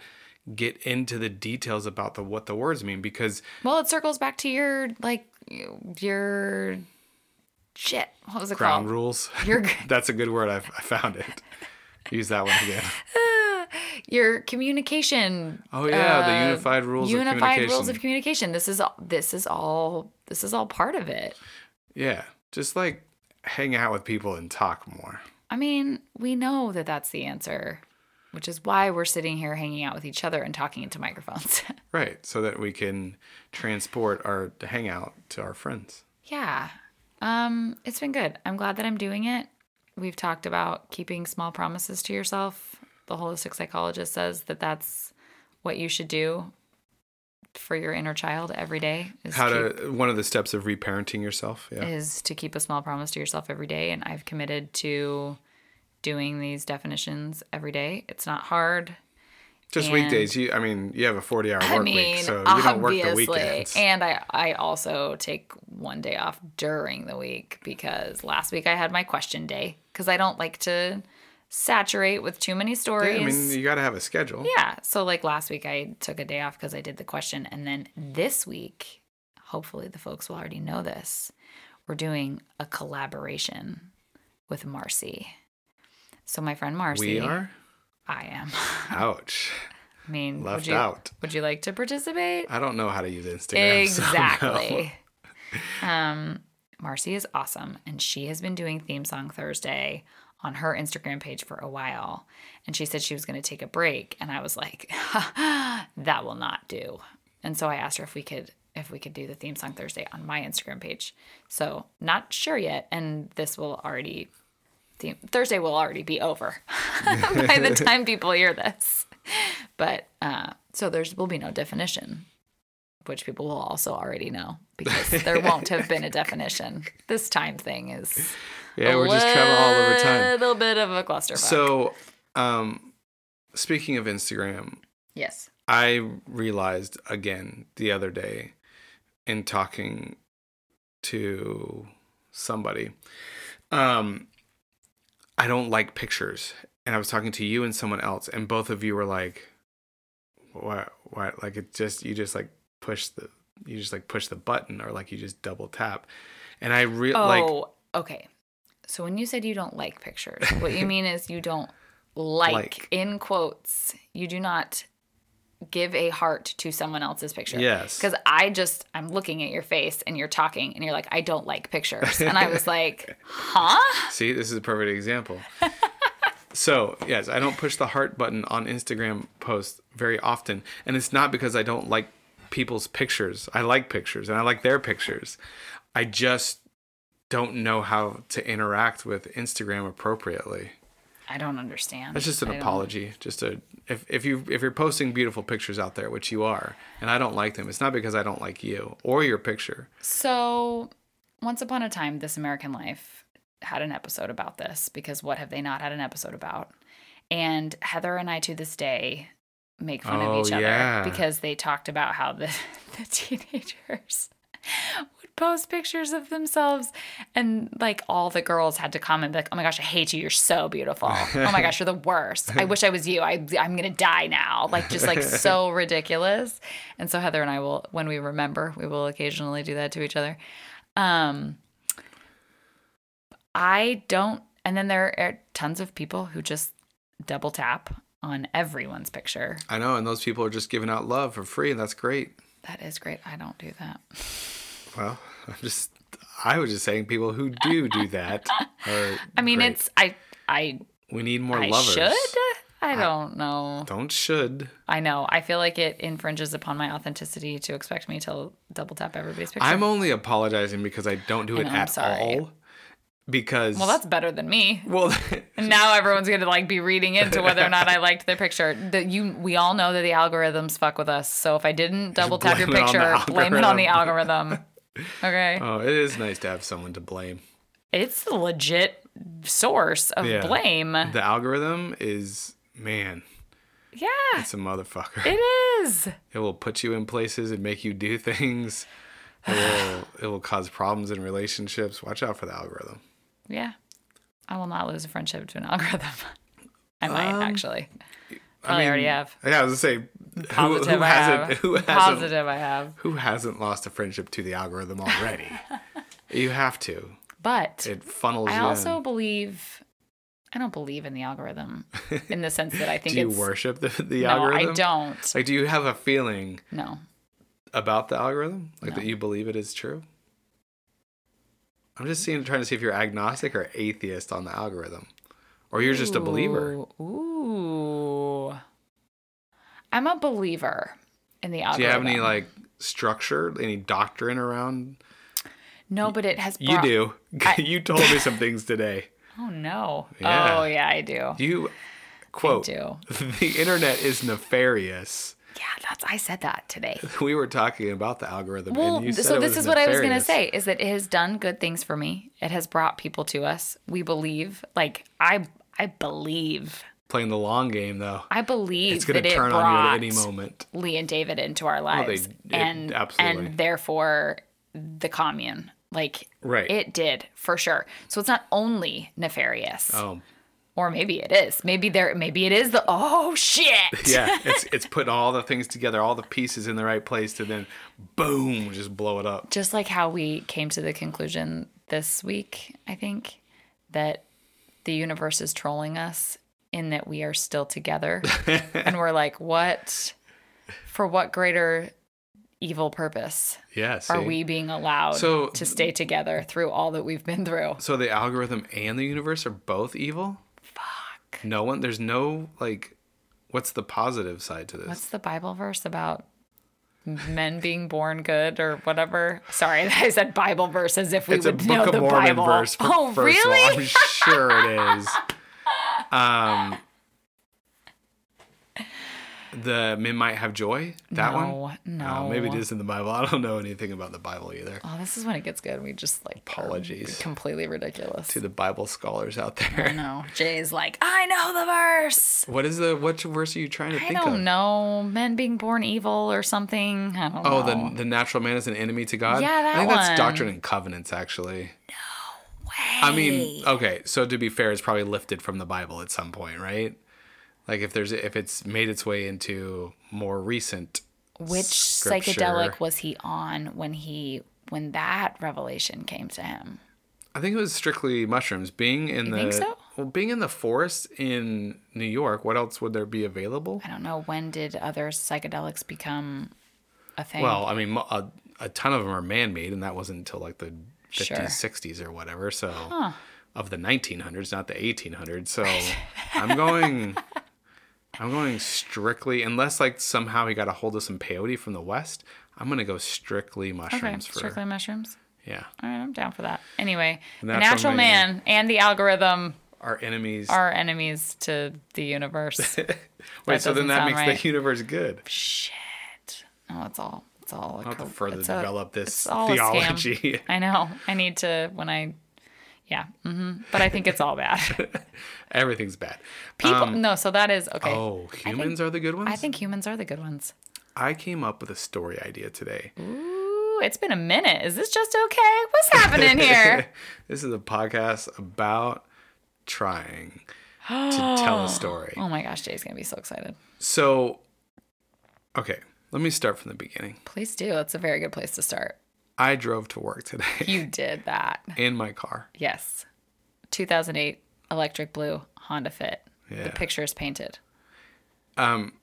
S1: get into the details about the what the words mean because
S2: Well, it circles back to your like your shit. What was it
S1: ground
S2: called?
S1: rules.
S2: Your
S1: That's a good word. I've, I found it. Use that one again.
S2: your communication.
S1: Oh yeah, the
S2: uh,
S1: unified rules
S2: unified
S1: of communication.
S2: rules of communication. This is all. This is all. This is all part of it.
S1: yeah, just like hang out with people and talk more.
S2: I mean, we know that that's the answer, which is why we're sitting here hanging out with each other and talking into microphones.
S1: Right, so that we can transport our hangout to our friends.
S2: yeah. Um, it's been good. I'm glad that I'm doing it. We've talked about keeping small promises to yourself. The holistic psychologist says that that's what you should do for your inner child every day. Is
S1: How
S2: keep-
S1: to one of the steps of reparenting yourself. Yeah.
S2: is to keep a small promise to yourself every day. And I've committed to doing these definitions every day. It's not hard.
S1: Just
S2: and-
S1: weekdays. You I mean, you have a 40-hour
S2: I
S1: work
S2: mean,
S1: week, so you don't work the weekends.
S2: And I, I also take one day off during the week because last week I had my question day because I don't like to saturate with too many
S1: yeah,
S2: stories.
S1: I mean, you got to have a schedule.
S2: Yeah. So like last week I took a day off because I did the question. And then this week, hopefully the folks will already know this, we're doing a collaboration with Marcy. So my friend Marcy.
S1: We are?
S2: I am.
S1: Ouch.
S2: I mean,
S1: Left
S2: would you,
S1: out.
S2: Would you like to participate?
S1: I don't know how to use Instagram. so no.
S2: Exactly. um, Marcy is awesome, and she has been doing theme song Thursday on her Instagram page for a while. And she said she was going to take a break, and I was like, that will not do. And so I asked her if we could if we could do the theme song Thursday on my Instagram page. So not sure yet, and this will already theme, Thursday will already be over by the time people hear this. But uh, so there's will be no definition which people will also already know because there won't have been a definition. This time thing is
S1: Yeah, we're just traveling all over time.
S2: A little bit of a clusterfuck.
S1: So, um, speaking of Instagram,
S2: yes,
S1: I realized again the other day in talking to somebody, um, I don't like pictures. And I was talking to you and someone else, and both of you were like, "What? What? Like it just you just like push the you just like push the button or like you just double tap." And I re
S2: Oh,
S1: like Oh,
S2: okay. So when you said you don't like pictures, what you mean is you don't like,
S1: Like.
S2: in quotes. You do not give a heart to someone else's picture.
S1: Yes.
S2: Because I just I'm looking at your face and you're talking and you're like I don't like pictures and I was like, huh?
S1: See, this is a perfect example. so, yes, I don't push the heart button on Instagram posts very often. And it's not because I don't like people's pictures. I like pictures and I like their pictures. I just don't know how to interact with Instagram appropriately.
S2: I don't understand.
S1: That's just an
S2: I don't-
S1: apology. Just a if, if you if you're posting beautiful pictures out there, which you are, and I don't like them, it's not because I don't like you or your picture.
S2: So, once upon a time, This American Life had an episode about this because what have they not had an episode about? And Heather and I to this day make fun
S1: Oh,
S2: of each oh, other
S1: yeah.
S2: because they talked about how the, the teenagers would post pictures of themselves and like all the girls had to comment like, oh my gosh, I hate you. You're so beautiful. Oh my gosh, you're the worst. I wish I was you. I, I'm going to die now. Like just like so ridiculous. And so Heather and I will, when we remember, we will occasionally do that to each other. Um, I don't, and then there are tons of people who just double tap on everyone's picture.
S1: I know, and those people are just giving out love for free, and that's great.
S2: That is great. I don't do that.
S1: Well, I'm just, I was just saying people who do do that are.
S2: I mean,
S1: great.
S2: it's I I
S1: we need more
S2: I
S1: lovers.
S2: should. I don't know.
S1: Don't should.
S2: I know. I feel like it infringes upon my authenticity to expect me to double tap everybody's picture.
S1: I'm only apologizing because I don't do it
S2: know,
S1: at all. Because
S2: well, that's better than me.
S1: well,
S2: And now everyone's gonna like be reading into whether or not I liked their picture. That you, we all know that the algorithms fuck with us. So if I didn't double tap your
S1: blame it on the
S2: picture, blame it on the algorithm. Okay,
S1: oh, it is nice to have someone to blame.
S2: it's the legit source of
S1: Yeah.
S2: blame.
S1: The algorithm is man,
S2: Yeah,
S1: it's a motherfucker.
S2: it is.
S1: It will put you in places and make you do things. It will it will cause problems in relationships. Watch out for the algorithm.
S2: Yeah, I will not lose a friendship to an algorithm. I might
S1: Um,
S2: actually. Probably already have.
S1: Yeah, I was gonna say who,
S2: Positive
S1: who
S2: I
S1: hasn't
S2: have.
S1: who hasn't
S2: Positive I have.
S1: who hasn't lost a friendship to the algorithm already? you have to.
S2: But
S1: It funnels
S2: I also
S1: in.
S2: believe. I don't believe in the algorithm in the sense that I think
S1: Do you worship the, the
S2: no,
S1: algorithm?
S2: I don't.
S1: Like, do you have a feeling
S2: No.
S1: about the algorithm? Like that you believe it is true? I'm just seeing, trying to see if you're agnostic or atheist on the algorithm, or you're just a believer.
S2: Ooh. Ooh. I'm a believer in the algorithm.
S1: Do you have any like structure, any doctrine around?
S2: No, but it has.
S1: You do.
S2: I-
S1: you told me some things today.
S2: Oh no.
S1: Yeah.
S2: Oh yeah, I do.
S1: You quote
S2: do.
S1: the internet is nefarious.
S2: Yeah, that's. I said that today.
S1: We were talking about the algorithm,
S2: Well,
S1: and you said
S2: so this is what I was going to say is that it has done good things for me. It has brought people to us. We believe, like I I believe.
S1: Playing the long game, though,
S2: I believe
S1: it's going to turn on you at any moment.
S2: Lee and David into our
S1: they-
S2: lives,
S1: it-
S2: and
S1: absolutely.
S2: and therefore the commune, like
S1: Right.
S2: it did for sure. So it's not only nefarious,
S1: Oh,
S2: or maybe it is. Maybe there, maybe it is the oh shit.
S1: yeah, it's it's putting all the things together, all the pieces in the right place to then, boom, just blow it up.
S2: just like how we came to the conclusion this week, I think, that the universe is trolling us in that we are still together. and we're like, what? For what greater evil purpose
S1: Yeah.
S2: are we being allowed
S1: So-
S2: to stay together through all that we've been through?
S1: So the algorithm and the universe are both evil. No one. There's no like. What's the positive side to this?
S2: What's the Bible verse about? Men being born good or whatever. Sorry, I said Bible verse as if we
S1: it's
S2: would know the
S1: Mormon
S2: Bible.
S1: verse.
S2: Oh, really?
S1: All. I'm sure it is. Um, the men might have joy. That
S2: no,
S1: one.
S2: no.
S1: Oh, maybe it is in the Bible. I don't know anything about the Bible either.
S2: Oh, this is when it gets good. We just like
S1: Apologies.
S2: completely ridiculous.
S1: To the Bible scholars out
S2: I
S1: there.
S2: know. Jay's like, I know the verse.
S1: What is the what verse are you trying to
S2: I
S1: think
S2: don't
S1: of?
S2: know. Men being born evil or something. I don't
S1: Oh,
S2: know.
S1: the the natural man is an enemy to God.
S2: Yeah, that
S1: I think that's. Doctrine and Covenants, actually. No. Way. I mean, okay. So to be fair, it's probably lifted from the Bible at some point, right? Like if there's if it's made its way into more recent.
S2: which
S1: scripture.
S2: psychedelic was he on when he when that revelation came to him?
S1: I think it was strictly mushrooms. Being in the
S2: think so?
S1: well, being in the forest in New York. What else would there be available?
S2: I don't know. When did other psychedelics become a thing?
S1: Well, I mean, a, a ton of them are man-made, and that wasn't until like the 50s,
S2: Sure.
S1: 60s, or whatever. So, of the 1900s, not the 1800s. So, I'm going, I'm going strictly, unless like somehow he got a hold of some peyote from the west. I'm gonna go strictly
S2: okay,
S1: mushrooms for
S2: strictly mushrooms.
S1: yeah.
S2: All right, I'm down for that. Anyway, the
S1: Natural man.
S2: and the algorithm
S1: Our enemies.
S2: are enemies to the universe.
S1: Wait, so then that makes
S2: right.
S1: the universe good.
S2: Shit. No, it's all. It's all.
S1: I'll have to further
S2: a-
S1: develop this
S2: a scam.
S1: theology.
S2: I know. I need to when I. Yeah. hmm But I think it's all bad.
S1: Everything's bad.
S2: People, no, so that is okay.
S1: Oh, humans are the good ones?
S2: I think humans are the good ones.
S1: I came up with a story idea today.
S2: Ooh, it's been a minute. Is this just okay? What's happening here?
S1: this is a podcast about trying to tell a story.
S2: oh my gosh, Jay's gonna be so excited.
S1: So, okay, let me start from the beginning.
S2: Please do. It's a very good place to start.
S1: I drove to work today
S2: You did that.
S1: in my car.
S2: Yes. 2008 electric blue Honda Fit.
S1: Yeah.
S2: The picture is painted.
S1: Um,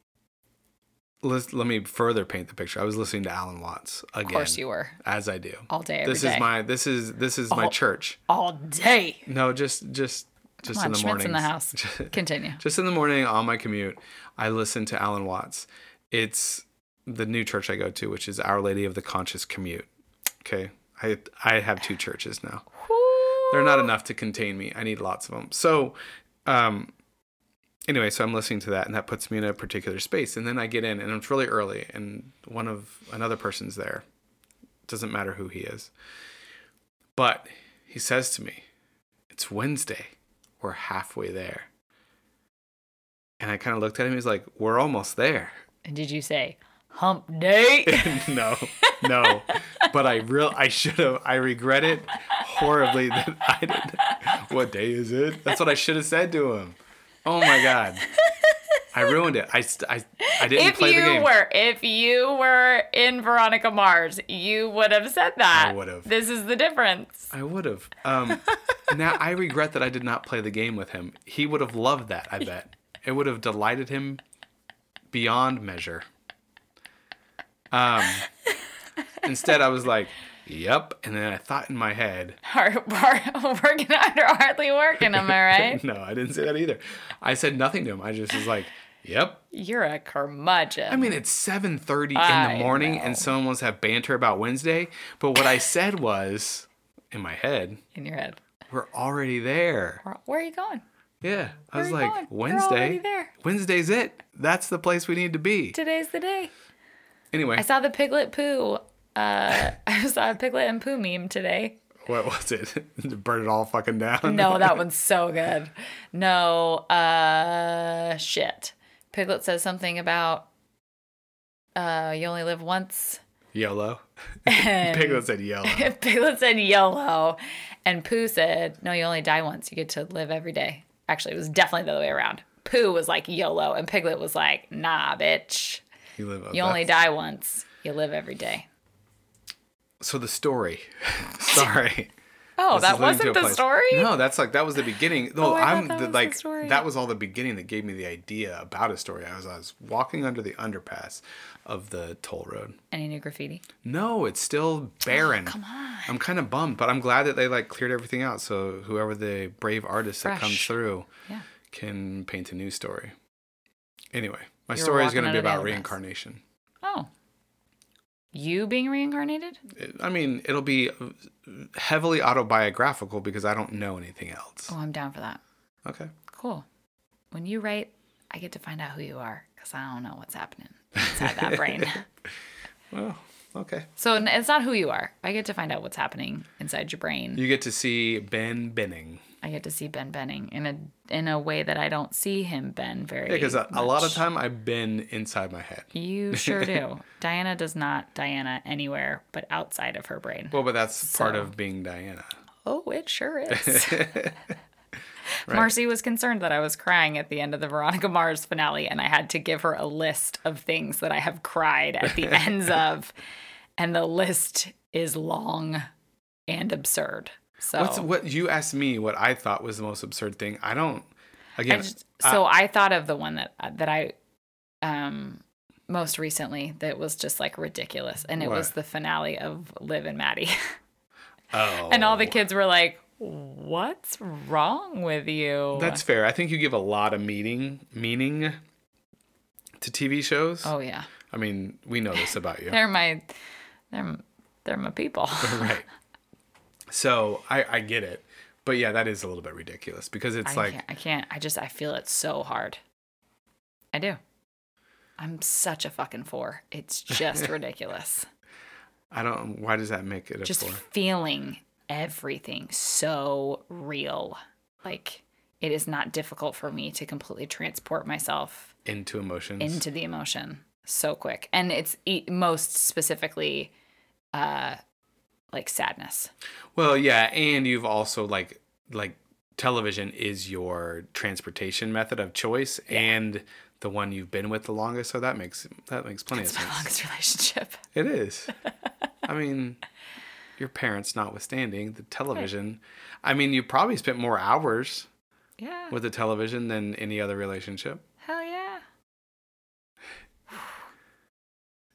S1: let's, let me further paint the picture. I was listening to Alan Watts again.
S2: Of course you were.
S1: As I do.
S2: All day,
S1: this
S2: day.
S1: is my this is this is my church.
S2: All day.
S1: No, just just just in the morning.
S2: in the house. Continue.
S1: Just in the morning on my commute, I listen to Alan Watts. It's the new church I go to, which is Our Lady of the Conscious Commute. Okay, I I have two churches now. They're not enough to contain me. I need lots of them. So, um, anyway, so I'm listening to that, and that puts me in a particular space. And then I get in, and it's really early, and one of another person's there. Doesn't matter who he is, but he says to me, "It's Wednesday. We're halfway there." And I kind of looked at him. He's like, "We're almost there."
S2: And did you say hump day?
S1: no, no. But I real I should have. I regret it horribly that I didn't. What day is it? That's what I should have said to him. Oh my god, I ruined it. I st- I, I didn't
S2: if
S1: play the
S2: you
S1: game.
S2: were if you were in Veronica Mars, you would have said that.
S1: I would've.
S2: This is the difference.
S1: I would have. Um, now I regret that I did not play the game with him. He would have loved that. I bet it would have delighted him beyond measure. Um, instead, I was like, "Yep," and then I thought in my head,
S2: Hard, hard, working under hardly working, am I right?
S1: no, I didn't say that either. I said nothing to him. I just was like, "Yep."
S2: You're a curmudgeon.
S1: I mean, it's seven thirty in the morning,
S2: know.
S1: and someone wants to have banter about Wednesday. But what I said was, in my head,
S2: in your head.
S1: we're already there.
S2: Where- Where are you going?
S1: Yeah, I was
S2: Where are you
S1: like,
S2: going?
S1: Wednesday. Wednesday's it. That's the place we need to be.
S2: Today's the day.
S1: Anyway,
S2: I saw the Piglet Pooh. Uh, I saw a Piglet and Pooh meme today.
S1: what was it? Burn it all fucking down.
S2: No, that one's so good. No, uh, shit. Piglet says something about uh, you only live once.
S1: YOLO.
S2: And
S1: Piglet said yellow.
S2: Piglet said YOLO. And Pooh said, no, you only die once. You get to live every day. Actually, it was definitely the other way around. Pooh was like YOLO, and Piglet was like, nah, bitch.
S1: You, live
S2: You only die once. You live every day.
S1: So the story. Sorry.
S2: Oh,
S1: This
S2: that
S1: is leading to
S2: wasn't the
S1: place.
S2: story?
S1: No, that's like that was the beginning. No,
S2: Oh,
S1: I'm
S2: that
S1: the, like
S2: story.
S1: that was all the beginning that gave me the idea about a story. I was I was walking under the underpass of the toll road.
S2: Any new graffiti?
S1: No, it's still barren.
S2: Oh, come on.
S1: I'm kind of bummed, but I'm glad that they like cleared everything out. So whoever the brave artist that comes through
S2: Yeah.
S1: can paint a new story. Anyway, my story is going to be about reincarnation.
S2: Oh. You being reincarnated?
S1: I mean, it'll be heavily autobiographical because I don't know anything else.
S2: Oh, I'm down for that.
S1: Okay.
S2: Cool. When you write, I get to find out who you are because I don't know what's happening inside that brain.
S1: Well, okay.
S2: So it's not who you are. I get to find out what's happening inside your brain.
S1: You get to see Ben Benning.
S2: I get to see Ben Benning in a in a way that I don't see him Ben very.
S1: Yeah, Because a, a lot of time I've been inside my head.
S2: You sure do. Diana does not Diana anywhere but outside of her brain.
S1: Well, but that's part of being Diana.
S2: Oh, it sure is. Marcy was concerned that I was crying at the end of the Veronica Mars finale, and I had to give her a list of things that I have cried at the ends of. And the list is long and absurd. So,
S1: What's what you asked me what I thought was the most absurd thing. I don't.
S2: I
S1: Again,
S2: just, so I thought of the one that that I um most recently that was just like ridiculous, and it was the finale of Liv and Maddie,
S1: oh,
S2: and all the kids were like, "What's wrong with you?"
S1: That's fair. I think you give a lot of meaning meaning to TV shows.
S2: oh yeah.
S1: I mean, we know this about you,
S2: They're my, they're, they're my people.
S1: right? So I I get it, but yeah, that is a little bit ridiculous because it's
S2: I
S1: like
S2: can't, I can't. I just, I feel it so hard. I do. I'm such a fucking four. It's just ridiculous.
S1: I don't. Why does that make it a
S2: Just
S1: four?
S2: feeling everything so real. Like it is not difficult for me to completely transport myself
S1: Into emotions.
S2: into the emotion so quick. And it's most specifically uh like sadness.
S1: well, yeah, and you've also like like television is your transportation method of choice and the one you've been with the longest, so that makes that makes plenty
S2: It's
S1: of sense.
S2: my longest relationship.
S1: It is. I mean, your parents notwithstanding, the television. I mean, you probably spent more hours
S2: Yeah.
S1: with the television than any other relationship.
S2: Hell yeah.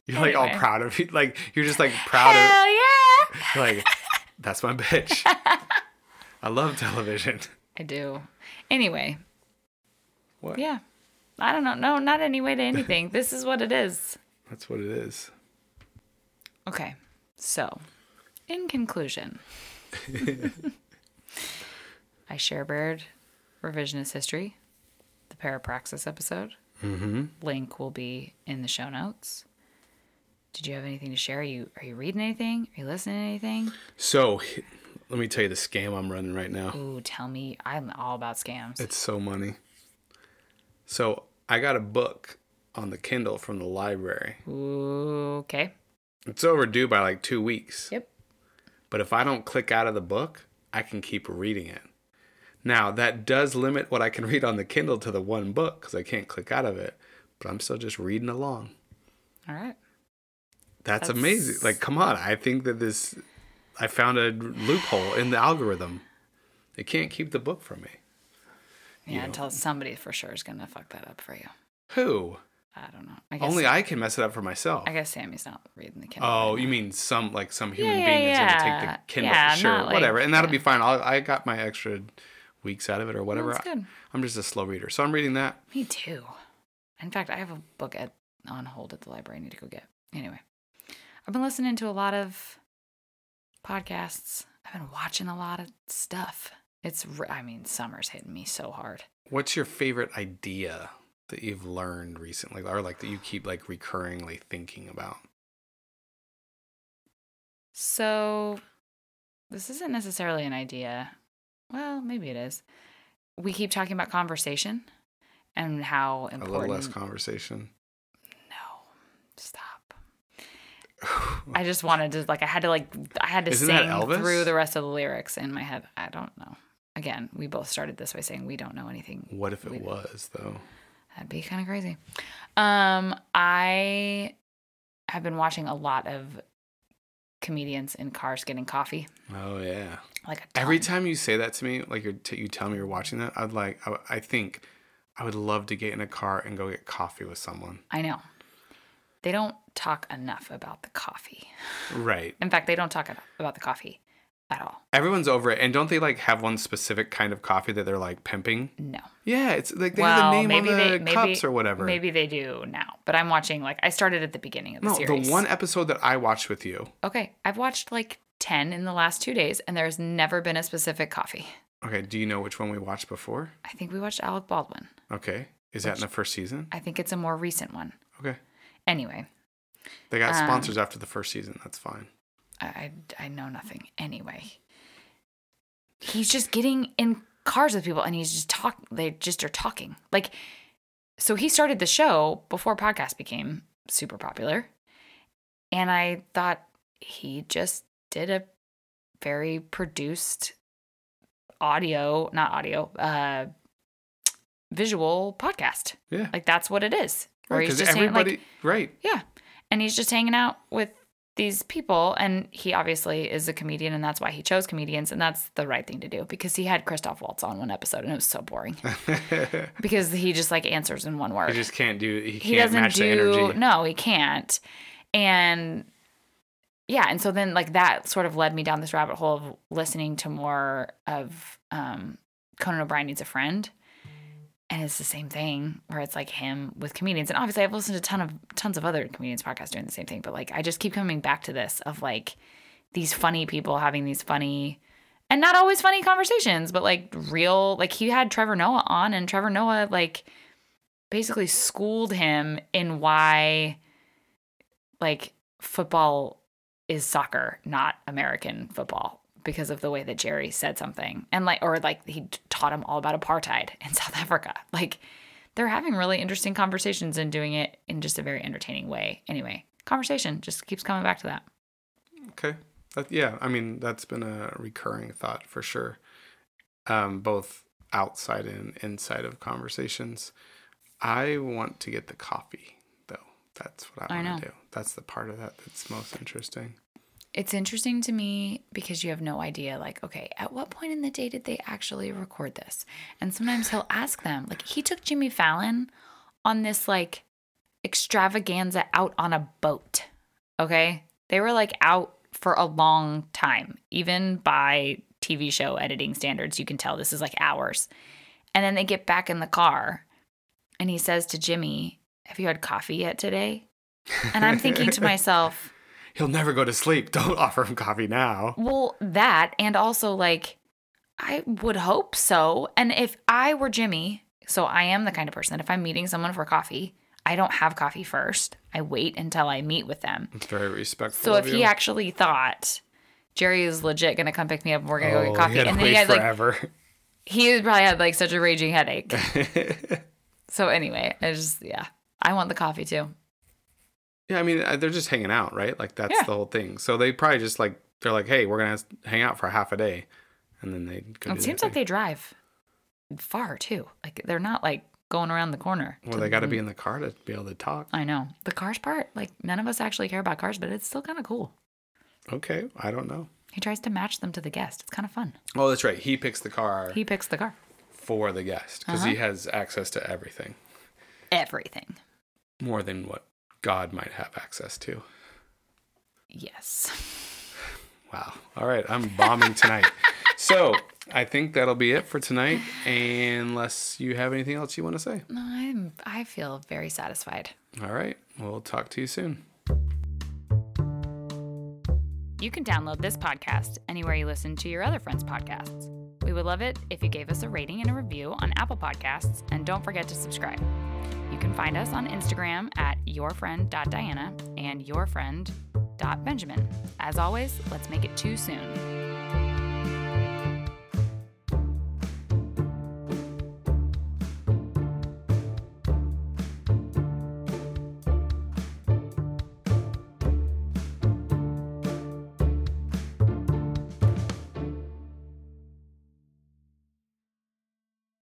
S1: You're like all proud of it. Like you're just like proud
S2: Hell yeah.
S1: Like that's my bitch. I love television.
S2: I do. Anyway,
S1: What?
S2: yeah. I don't know. No, not any way to anything. this is what it is.
S1: That's what it is.
S2: Okay. So, in conclusion, I share Baird revisionist history, the parapraxis episode.
S1: Mm-hmm.
S2: Link will be in the show notes. Did you have anything to share? Are you are you reading anything? Are you listening to anything?
S1: So let me tell you the scam I'm running right now.
S2: Ooh, tell me. I'm all about scams.
S1: It's so money. So I got a book on the Kindle from the library.
S2: Ooh, okay.
S1: It's overdue by like two weeks.
S2: Yep.
S1: But if I don't click out of the book, I can keep reading it. Now, that does limit what I can read on the Kindle to the one book because I can't click out of it, but I'm still just reading along.
S2: All right.
S1: That's,
S2: That's-
S1: amazing. Like, come on. I think that this, I found a loophole in the algorithm. It can't keep the book from me.
S2: Yeah,
S1: know.
S2: until somebody for sure is gonna fuck that up for you.
S1: Who?
S2: I don't know. I guess
S1: Only I can mess it up for myself.
S2: I guess Sammy's not reading the Kindle.
S1: Oh,
S2: right
S1: you mean some like some human
S2: Yeah,
S1: being is gonna
S2: yeah.
S1: take the Kindle?
S2: Yeah,
S1: sure,
S2: like-
S1: whatever, and that'll
S2: yeah.
S1: be fine. I'll, I got my extra weeks out of it or whatever.
S2: that's good.
S1: I'm just a slow reader, so I'm reading that.
S2: Me too. In fact, I have a book at on hold at the library. I need to go get. Anyway, I've been listening to a lot of podcasts. I've been watching a lot of stuff. It's. I mean, summer's hitting me so hard.
S1: What's your favorite idea that you've learned recently, or like that you keep like recurringly thinking about?
S2: So, this isn't necessarily an idea. Well, maybe it is. We keep talking about conversation and how important.
S1: A little less conversation.
S2: no, stop. I just wanted to like I had to like I had to
S1: Isn't
S2: sing through the rest of the lyrics in my head. I don't know. Again, we both started this by saying we don't know anything.
S1: what if it
S2: We-
S1: was though?
S2: That'd be kind of crazy. Um, I have been watching a lot of comedians in cars getting coffee.
S1: Oh yeah.
S2: Like a
S1: Every time you say that to me, like you're t- you tell me you're watching that, I'd like I, I think I would love to get in a car and go get coffee with someone.
S2: I know. They don't talk enough about the coffee.
S1: Right.
S2: In fact, they don't talk about the coffee at all.
S1: Everyone's over it, and don't they like have one specific kind of coffee that they're like pimping?
S2: No.
S1: Yeah, it's like they
S2: well,
S1: have the name
S2: maybe
S1: on the
S2: they maybe,
S1: cups or whatever.
S2: Maybe they do now. But I'm watching like I started at the beginning of the
S1: no,
S2: series.
S1: the one episode that I watched with you.
S2: Okay, I've watched like 10 in the last 2 days and there's never been a specific coffee.
S1: Okay, do you know which one we watched before?
S2: I think we watched Alec Baldwin.
S1: Okay, is that in the first season?
S2: I think it's a more recent one.
S1: Okay,
S2: Anyway,
S1: they got
S2: Um,
S1: sponsors after the first season. That's fine.
S2: I, I I know nothing. Anyway, he's just getting in cars with people and he's just talking. They just are talking like. So he started the show before podcast became super popular, and I thought he just did a very produced audio, not audio, uh, visual podcast.
S1: Yeah,
S2: Like that's what it is. Where he's
S1: because
S2: just saying like
S1: everybody, right?
S2: yeah. And he's just hanging out with these people. And he obviously is a comedian, and that's why he chose comedians. And that's the right thing to do because he had Christoph Waltz on one episode, and it was so boring because he just like answers in one word.
S1: he just can't do. He can't
S2: he doesn't
S1: match
S2: do,
S1: the energy.
S2: no, he can't. And yeah. And so then, like, that sort of led me down this rabbit hole of listening to more of um, Conan O'Brien Needs a Friend and it's the same thing where it's like him with comedians. And obviously i've listened to ton of tons of other comedians podcasts doing the same thing. But like i just keep coming back to this of like these funny people having these funny and not always funny conversations but like real like he had trevor noah on and trevor noah like basically schooled him in why like football is soccer not american football because of the way that Jerry said something. And like or like he taught him all about apartheid in South Africa. Like they're having really interesting conversations and doing it in just a very entertaining way. Anyway, conversation just keeps coming back to that.
S1: Okay. That, yeah, I mean that's been a recurring thought for sure. Um, both outside and inside of conversations. I want to get the coffee though. That's what I,
S2: I
S1: want to do. That's the part of that that's most interesting.
S2: It's interesting to me because you have no idea, like, okay, at what point in the day did they actually record this? And sometimes he'll ask them, like, he took Jimmy Fallon on this, like, extravaganza out on a boat. Okay. They were, like, out for a long time, even by TV show editing standards. You can tell this is like hours. And then they get back in the car and he says to Jimmy, Have you had coffee yet today? And I'm thinking to myself,
S1: He'll never go to sleep. Don't offer him coffee now.
S2: Well, that and also like I would hope so. And if I were Jimmy, so I am the kind of person that if I'm meeting someone for coffee, I don't have coffee first. I wait until I meet with them.
S1: It's very respectful.
S2: So if he actually thought Jerry is legit gonna come pick me up and we're gonna go
S1: Oh,
S2: get coffee,
S1: he had to
S2: and then
S1: wait
S2: he had like
S1: forever.
S2: he probably had like such a raging headache. so anyway, I just yeah, I want the coffee too.
S1: Yeah, I mean uh, they're just hanging out, right? Like that's
S2: Yeah.
S1: the whole thing. So they probably just like they're like, hey, we're gonna hang out for half a day, and then they. Go
S2: It seems like they drive far too. Like they're not like going around the corner.
S1: Well, they got to be in the car to be able to talk.
S2: I know. The cars part, like none of us actually care about cars, but it's still kind of cool.
S1: Okay, I don't know.
S2: He tries to match them to the guest. It's kind of fun.
S1: Oh, that's right. He picks the car
S2: He picks the car.
S1: for the guest because he has access to everything
S2: Everything.
S1: more than what God might have access to.
S2: Yes.
S1: Wow. All right, I'm bombing tonight. so I think that'll be it for tonight, unless you have anything else you want to say.
S2: No, I'm I feel very satisfied.
S1: All right, we'll talk to you soon.
S2: You can download this podcast anywhere you listen to your other friends' podcasts. We would love it if you gave us a rating and a review on Apple Podcasts, and don't forget to subscribe. You can find us on Instagram at yourfriend.diana and yourfriend.benjamin. As always, let's make it too soon.